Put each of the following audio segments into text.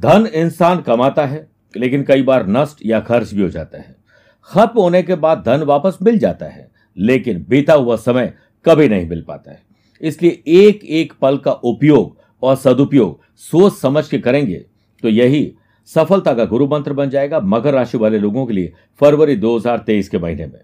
धन इंसान कमाता है, लेकिन कई बार नष्ट या खर्च भी हो जाता है। खत्म होने के बाद धन वापस मिल जाता है, लेकिन बीता हुआ समय कभी नहीं मिल पाता है। इसलिए एक एक पल का उपयोग और सदुपयोग सोच समझ के करेंगे तो यही सफलता का गुरु मंत्र बन जाएगा मकर राशि वाले लोगों के लिए फरवरी 2023 के महीने में।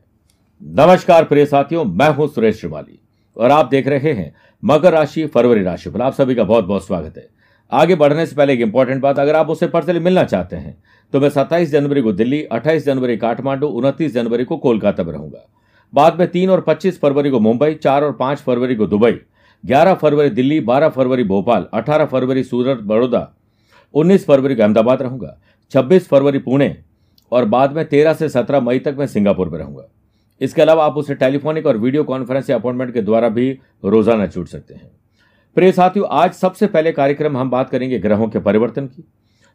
नमस्कार प्रिय साथियों, मैं हूँ सुरेश श्रीमाली और आप देख रहे हैं मकर राशि फरवरी राशि फल आप सभी का बहुत बहुत स्वागत है। आगे बढ़ने से पहले एक इंपॉर्टेंट बात, अगर आप उससे पर्सनली मिलना चाहते हैं तो मैं 27 जनवरी को दिल्ली 28 जनवरी काठमांडू, उनतीस जनवरी को कोलकाता में रहूँगा। बाद में तीन और 25 फरवरी को मुंबई, चार और पाँच फरवरी को दुबई 11 फरवरी दिल्ली 12 फरवरी भोपाल 18 फरवरी सूरत, बड़ौदा 19 फरवरी को अहमदाबाद रहूँगा 26 फरवरी पुणे, और बाद में 13 से 17 मई तक मैं सिंगापुर में रहूँगा। इसके अलावा आप उसे टेलीफोनिक और वीडियो कॉन्फ्रेंस या अपॉइंटमेंट के द्वारा भी रोज़ाना छूट सकते हैं। प्रिय साथियों, आज सबसे पहले कार्यक्रम हम बात करेंगे ग्रहों के परिवर्तन की।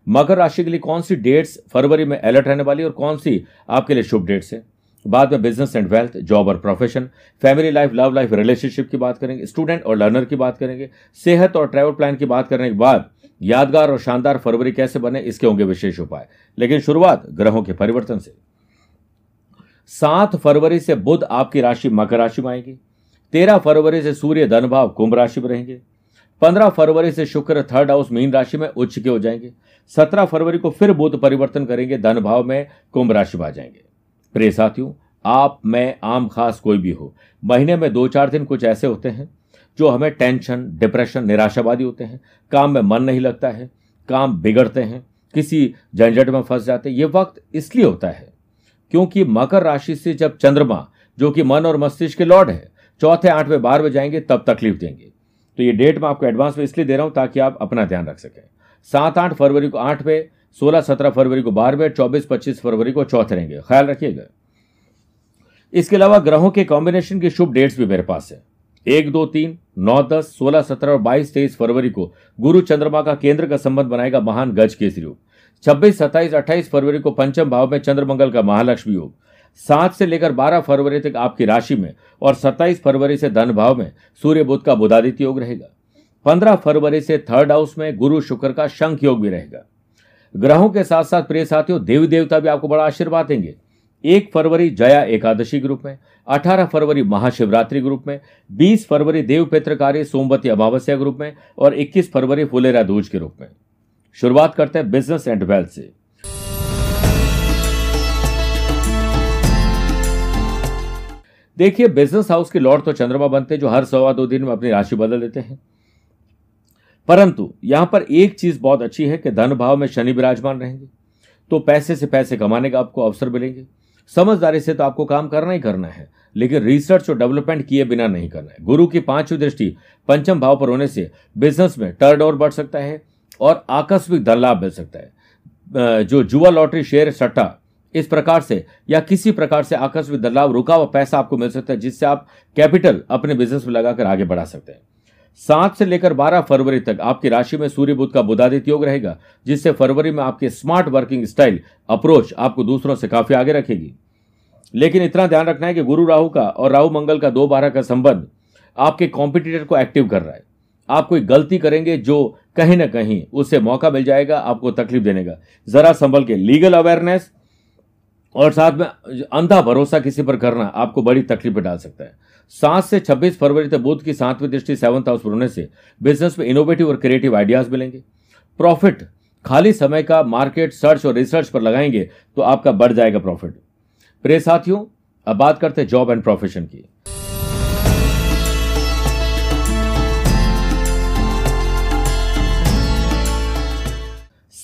मकर राशि के लिए कौन सी डेट्स फरवरी में अलर्ट रहने वाली और कौन सी आपके लिए शुभ डेट्स है? बाद में बिज़नेस एंड वेल्थ जॉब और profession family life love life relationship की बात करेंगे स्टूडेंट और लर्नर की बात करेंगे, सेहत और ट्रैवल प्लान की बात करने के बाद यादगार और शानदार फरवरी कैसे बने, इसके होंगे विशेष उपाय। लेकिन शुरुआत ग्रहों के परिवर्तन से। सात फरवरी से बुध आपकी राशि मकर राशि में आएगी। तेरह फरवरी से सूर्य धन भाव कुंभ राशि में रहेंगे। पंद्रह फरवरी से शुक्र थर्ड हाउस मीन राशि में उच्च के हो जाएँगे। सत्रह फरवरी को फिर बुध परिवर्तन करेंगे, धन भाव में कुंभ राशि में आ जाएँगे। प्रिय साथियों, आप, मैं, आम, खास कोई भी हो, महीने में दो चार दिन कुछ ऐसे होते हैं जो हमें टेंशन डिप्रेशन निराशावादी होते हैं। काम में मन नहीं लगता है, काम बिगड़ते हैं, किसी झंझट में फंस जाते हैं। ये वक्त इसलिए होता है क्योंकि मकर राशि से जब चंद्रमा, जो कि मन और मस्तिष्क के लॉर्ड है, चौथे, आठवें, बारहवें जाएँगे, तब तकलीफ़ देंगे। तो ये डेट मैं आपको एडवांस में इसलिए दे रहा हूँ ताकि आप अपना ध्यान रख सकें। सात आठ फरवरी को आठवें सोलह सत्रह फरवरी को बारहवें चौबीस पच्चीस फरवरी को चौथे रहेंगे ख्याल रखिएगा। इसके अलावा ग्रहों के कॉम्बिनेशन की शुभ डेट्स भी मेरे पास है। एक, दो, तीन, नौ, दस, सोलह, सत्रह और बाईस, तेईस फरवरी को गुरु चंद्रमा का केंद्र का संबंध बनाएगा महान गज केसरी योग। छब्बीस, सत्ताईस, अट्ठाईस फरवरी को पंचम भाव में चंद्रमंगल का महालक्ष्मी योग। सात से लेकर बारह फरवरी तक आपकी राशि में और सत्ताईस फरवरी से धन भाव में सूर्य बुद्ध का बुधादित्य योग रहेगा। पंद्रह फरवरी से थर्ड हाउस में गुरु शुक्र का शंख योग भी रहेगा। ग्रहों के साथ साथ प्रिय साथियों देवी देवता भी आपको बड़ा आशीर्वाद देंगे। एक फरवरी जया एकादशी ग्रुप में, अठारह फरवरी महाशिवरात्रि ग्रुप में, बीस फरवरी देव पित्रकारी सोमवती अमावस्या ग्रुप में और इक्कीस फरवरी फुलेरा दूज के रूप में। शुरुआत करते हैं बिज़नेस एंड वेल्थ से। देखिए बिज़नेस हाउस के लॉर्ड तो चंद्रमा बनते हैं, जो हर सवा दो दिन में अपनी राशि बदल देते हैं। परंतु, यहाँ पर एक चीज़ बहुत अच्छी है कि धन भाव में शनि विराजमान रहेंगे। तो पैसे से पैसे कमाने का आपको अवसर मिलेंगे। समझदारी से तो आपको काम करना ही करना है, लेकिन रिसर्च और डेवलपमेंट किए बिना नहीं करना है। गुरु की पांचवी दृष्टि पंचम भाव पर होने से बिज़नेस में टर्न ओवर बढ़ सकता है और आकस्मिक धन लाभ मिल सकता है। जो जुआ लॉटरी, शेयर, सट्टा इस प्रकार से या किसी प्रकार से आकस्मिक लाभ रुका हुआ पैसा आपको मिल सकता है, जिससे आप कैपिटल अपने बिज़नेस में लगाकर आगे बढ़ा सकते हैं। सात से लेकर बारह फरवरी तक आपकी राशि में सूर्य बुद्ध का बुधादित्य योग रहेगा, जिससे फरवरी में आपके स्मार्ट वर्किंग स्टाइल, अप्रोच आपको दूसरों से काफ़ी आगे रखेगी। लेकिन इतना ध्यान रखना है कि गुरु राहु का और राहु मंगल का दो बारह का संबंध आपके कॉम्पिटिटर को एक्टिव कर रहा है। आप कोई गलती करेंगे जो कहीं ना कहीं उससे मौका मिल जाएगा, आपको तकलीफ़ देने का। जरा संभल के लीगल अवेयरनेस और साथ में अंधा भरोसा किसी पर करना आपको बड़ी तकलीफ़ डाल सकता है। सात से छब्बीस फरवरी तक बुद्ध की सातवीं दृष्टि सेवंथ हाउस पर होने से बिज़नेस में इनोवेटिव और क्रिएटिव आइडियाज़ मिलेंगे। प्रॉफिट खाली समय का मार्केट सर्च और रिसर्च पर लगाएँगे तो आपका बढ़ जाएगा प्रॉफिट प्रे साथियों, अब बात करते हैं जॉब एंड प्रोफेशन की।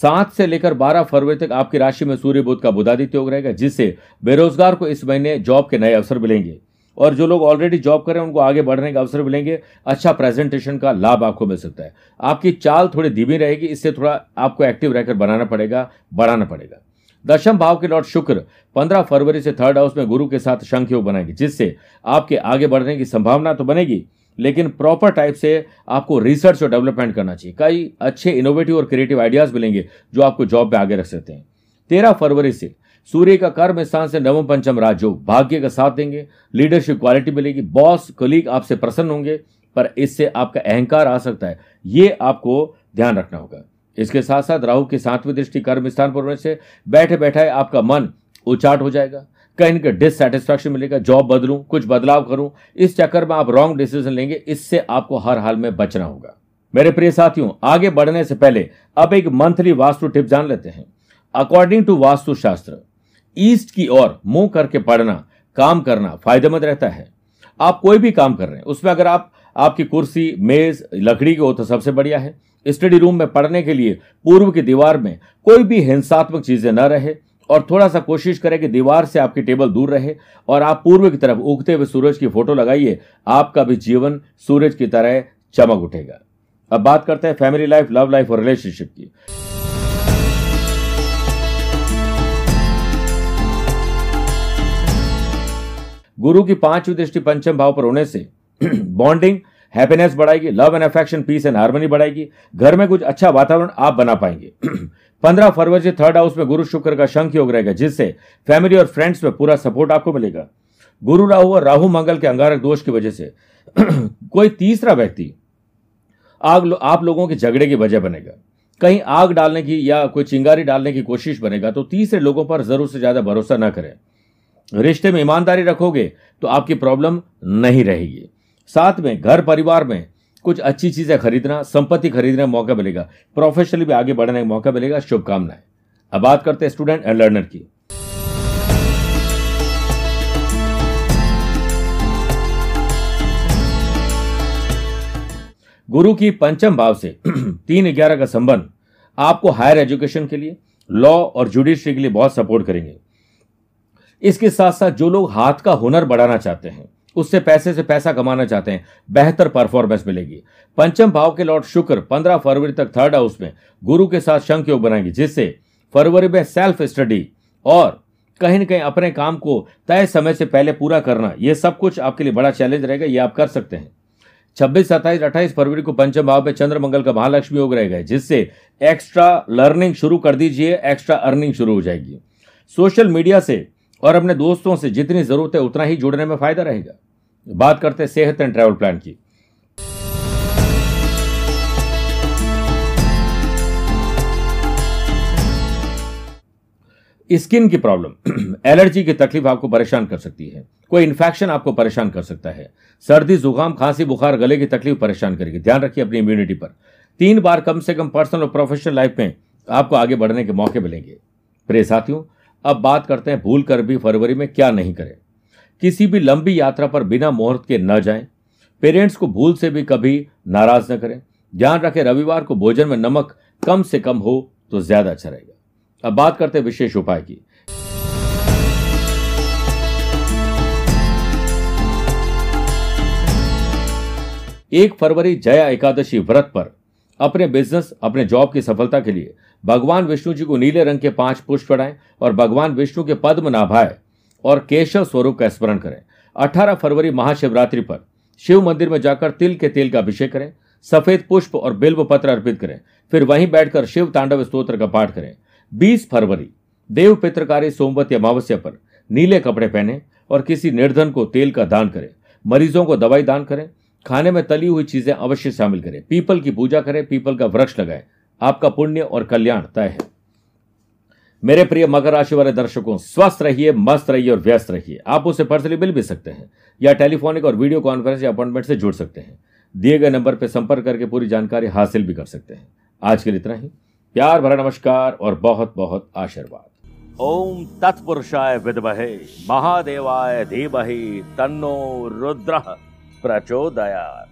सात से लेकर बारह फरवरी तक आपकी राशि में सूर्य बुद्ध का बुधादित्य योग रहेगा, जिससे बेरोजगार को इस महीने जॉब के नए अवसर मिलेंगे। और जो लोग ऑलरेडी जॉब कर रहे हैं, उनको आगे बढ़ने का अवसर मिलेंगे। अच्छा प्रेजेंटेशन का लाभ आपको मिल सकता है। आपकी चाल थोड़ी धीमी रहेगी, इससे थोड़ा आपको एक्टिव रहकर बनाना पड़ेगा, बढ़ाना पड़ेगा। दशम भाव के लॉर्ड शुक्र 15 फरवरी से थर्ड हाउस में गुरु के साथ शंख योग बनाएँगे, जिससे आपके आगे बढ़ने की संभावना तो बनेगी लेकिन प्रॉपर टाइप से आपको रिसर्च और डेवलपमेंट करना चाहिए। कई अच्छे इनोवेटिव और क्रिएटिव आइडियाज़ मिलेंगे जो आपको जॉब पे आगे रख सकते हैं। तेरह फरवरी से सूर्य का कर्म स्थान से नवम पंचम राजयोग भाग्य का साथ देंगे लीडरशिप क्वालिटी मिलेगी बॉस कलीग आपसे प्रसन्न होंगे, पर इससे आपका अहंकार आ सकता है। ये आपको ध्यान रखना होगा। इसके साथ साथ राहु की सातवीं दृष्टि कर्म स्थान पर से बैठे बैठे आपका मन उचाट हो जाएगा। कहीं कहीं डिससेटिस्फैक्शन मिलेगा जॉब बदलूं, कुछ बदलाव करूँ, इस चक्कर में आप रॉन्ग डिसीज़न लेंगे, इससे आपको हर हाल में बचना होगा। मेरे प्रिय साथियों, आगे बढ़ने से पहले अब एक मंथली वास्तु टिप जान लेते हैं। अकॉर्डिंग टू वास्तु शास्त्र ईस्ट की ओर मुँह करके पढ़ना, काम करना फ़ायदेमंद रहता है। आप कोई भी काम कर रहे हैं, उसमें अगर आप, आपकी कुर्सी, मेज, लकड़ी की हो तो सबसे बढ़िया है। स्टडी रूम में पढ़ने के लिए पूर्व की दीवार में कोई भी हिंसात्मक चीज़ें न रहे और थोड़ा सा कोशिश करें कि दीवार से आपकी टेबल दूर रहे और आप पूर्व की तरफ़ उगते हुए सूरज की फ़ोटो लगाइए, आपका भी जीवन सूरज की तरह चमक उठेगा। अब बात करते हैं फैमिली लाइफ, लव लाइफ और रिलेशनशिप की। गुरु की पांचवी दृष्टि पंचम भाव पर होने से बॉन्डिंग हैप्पीनेस बढ़ाएगी love and affection peace and harmony बढ़ाएगी। घर में कुछ अच्छा वातावरण आप बना पाएँगे। पंद्रह फरवरी से थर्ड हाउस में गुरु शुक्र का शंख योग रहेगा जिससे फैमिली और फ्रेंड्स में पूरा सपोर्ट आपको मिलेगा। गुरु राहु और राहु मंगल के अंगारक दोष की वजह से। कोई तीसरा व्यक्ति आग लो, आप लोगों के झगड़े की वजह बनेगा। कहीं आग डालने की या कोई चिंगारी डालने की कोशिश बनेगा तो तीसरे लोगों पर ज़रूर से ज़्यादा भरोसा न करें। रिश्ते में ईमानदारी रखोगे तो आपकी प्रॉब्लम नहीं रहेगी। साथ में घर परिवार में कुछ अच्छी चीज़ें खरीदना, संपत्ति खरीदने का मौका मिलेगा। प्रोफेशनली भी आगे बढ़ने का मौका मिलेगा। शुभकामनाएँ। अब बात करते हैं स्टूडेंट एंड लर्नर की। गुरु की पंचम भाव से तीन ग्यारह का संबंध आपको हायर एजुकेशन के लिए लॉ और जुडिशरी के लिए बहुत सपोर्ट करेंगे। इसके साथ साथ जो लोग हाथ का हुनर बढ़ाना चाहते हैं उससे पैसे से पैसा कमाना चाहते हैं। बेहतर परफॉर्मेंस मिलेगी। पंचम भाव के लॉर्ड शुक्र पंद्रह फरवरी तक थर्ड हाउस में गुरु के साथ शंख योग बनाएँगे, जिससे फरवरी में सेल्फ स्टडी और कहीं ना कहीं अपने काम को तय समय से पहले पूरा करना यह सब कुछ आपके लिए बड़ा चैलेंज रहेगा, ये आप कर सकते हैं। छब्बीस, सत्ताईस, अट्ठाईस फरवरी को पंचम भाव में चंद्र मंगल का महालक्ष्मी योग रहेगा, जिससे एक्स्ट्रा लर्निंग शुरू कर दीजिए एक्स्ट्रा अर्निंग शुरू हो जाएगी। सोशल मीडिया से और अपने दोस्तों से जितनी ज़रूरत है उतना ही जुड़ने में फ़ायदा रहेगा। बात करते हैं सेहत एंड ट्रैवल प्लान की। स्किन की प्रॉब्लम। एलर्जी की तकलीफ़ आपको परेशान कर सकती है। कोई इन्फेक्शन आपको परेशान कर सकता है। सर्दी, जुकाम, खांसी, बुखार, गले की तकलीफ़ परेशान करेगी। ध्यान रखिए अपनी इम्यूनिटी पर। तीन बार कम से कम पर्सनल और प्रोफेशनल लाइफ में आपको आगे बढ़ने के मौके मिलेंगे। प्रिय साथियों, अब बात करते हैं भूल कर भी फरवरी में क्या नहीं करें। किसी भी लंबी यात्रा पर बिना मुहूर्त के न जाएँ। पेरेंट्स को भूल से भी कभी नाराज़ न करें। ध्यान रखें, रविवार को भोजन में नमक कम से कम हो तो ज़्यादा अच्छा रहेगा। अब बात करते हैं विशेष उपाय की। एक फरवरी जया एकादशी व्रत पर अपने बिज़नेस, अपने जॉब की सफलता के लिए भगवान विष्णु जी को नीले रंग के पाँच पुष्प चढ़ाएँ और भगवान विष्णु के पद्म नाभाए। और केशव स्वरूप का स्मरण करें। 18 फरवरी महाशिवरात्रि पर शिव मंदिर में जाकर तिल के तेल का अभिषेक करें, सफ़ेद पुष्प और बिल्व पत्र अर्पित करें, फिर वहीं बैठकर शिव तांडव स्त्रोत्र का पाठ करें। 20 फरवरी, देव पित्रकारी सोमवती अमावस्या पर नीले कपड़े पहने और किसी निर्धन को तेल का दान करें, मरीजों को दवाई दान करें, खाने में तली हुई चीज़ें अवश्य शामिल करें, पीपल की पूजा करें, पीपल का वृक्ष लगाएँ। आपका पुण्य और कल्याण तय है। मेरे प्रिय मकर राशि वाले दर्शकों, स्वस्थ रहिए, मस्त रहिए और व्यस्त रहिए। आप उसे पर्सनली मिल भी सकते हैं, या टेलीफोनिक और वीडियो कॉन्फ्रेंस या अपॉइंटमेंट से जुड़ सकते हैं। दिए गए नंबर पर संपर्क करके पूरी जानकारी हासिल भी कर सकते हैं। आज के लिए इतना ही। प्यार भरा नमस्कार और बहुत बहुत आशीर्वाद। ओम तत्पुरुषाय विदमहे, महादेवाय धीमहि, तन्नो रुद्र प्रचोदया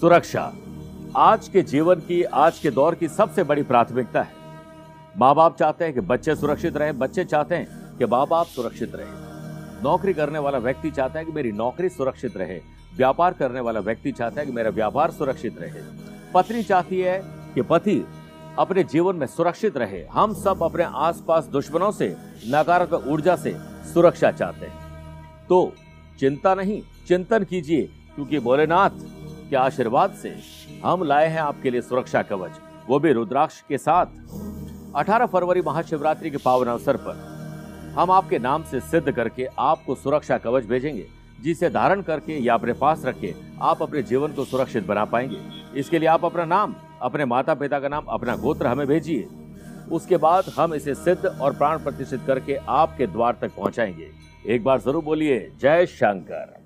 सुरक्षा, आज के जीवन की, आज के दौर की सबसे बड़ी प्राथमिकता है। माँ बाप चाहते हैं कि बच्चे सुरक्षित रहे, बच्चे चाहते हैं कि माँ बाप सुरक्षित रहे। नौकरी करने वाला व्यक्ति चाहता है कि मेरी नौकरी सुरक्षित रहे। व्यापार करने वाला व्यक्ति चाहता है कि मेरा व्यापार सुरक्षित रहे। पत्नी चाहती है कि पति अपने जीवन में सुरक्षित रहे। हम सब अपने आसपास दुश्मनों से, नकारात्मक ऊर्जा से सुरक्षा चाहते हैं। तो चिंता नहीं, चिंतन कीजिए, क्योंकि भोलेनाथ के आशीर्वाद से हम लाए हैं आपके लिए सुरक्षा कवच। वो भी रुद्राक्ष के साथ। 18 फरवरी महाशिवरात्रि के पावन अवसर पर हम आपके नाम से सिद्ध करके आपको सुरक्षा कवच भेजेंगे, जिसे धारण करके या अपने पास रख के आप अपने जीवन को सुरक्षित बना पाएँगे। इसके लिए आप अपना नाम, अपने माता पिता का नाम, अपना गोत्र हमें भेजिए। उसके बाद हम इसे सिद्ध और प्राण प्रतिष्ठित करके आपके द्वार तक पहुंचाएँगे। एक बार ज़रूर बोलिए, जय शंकर.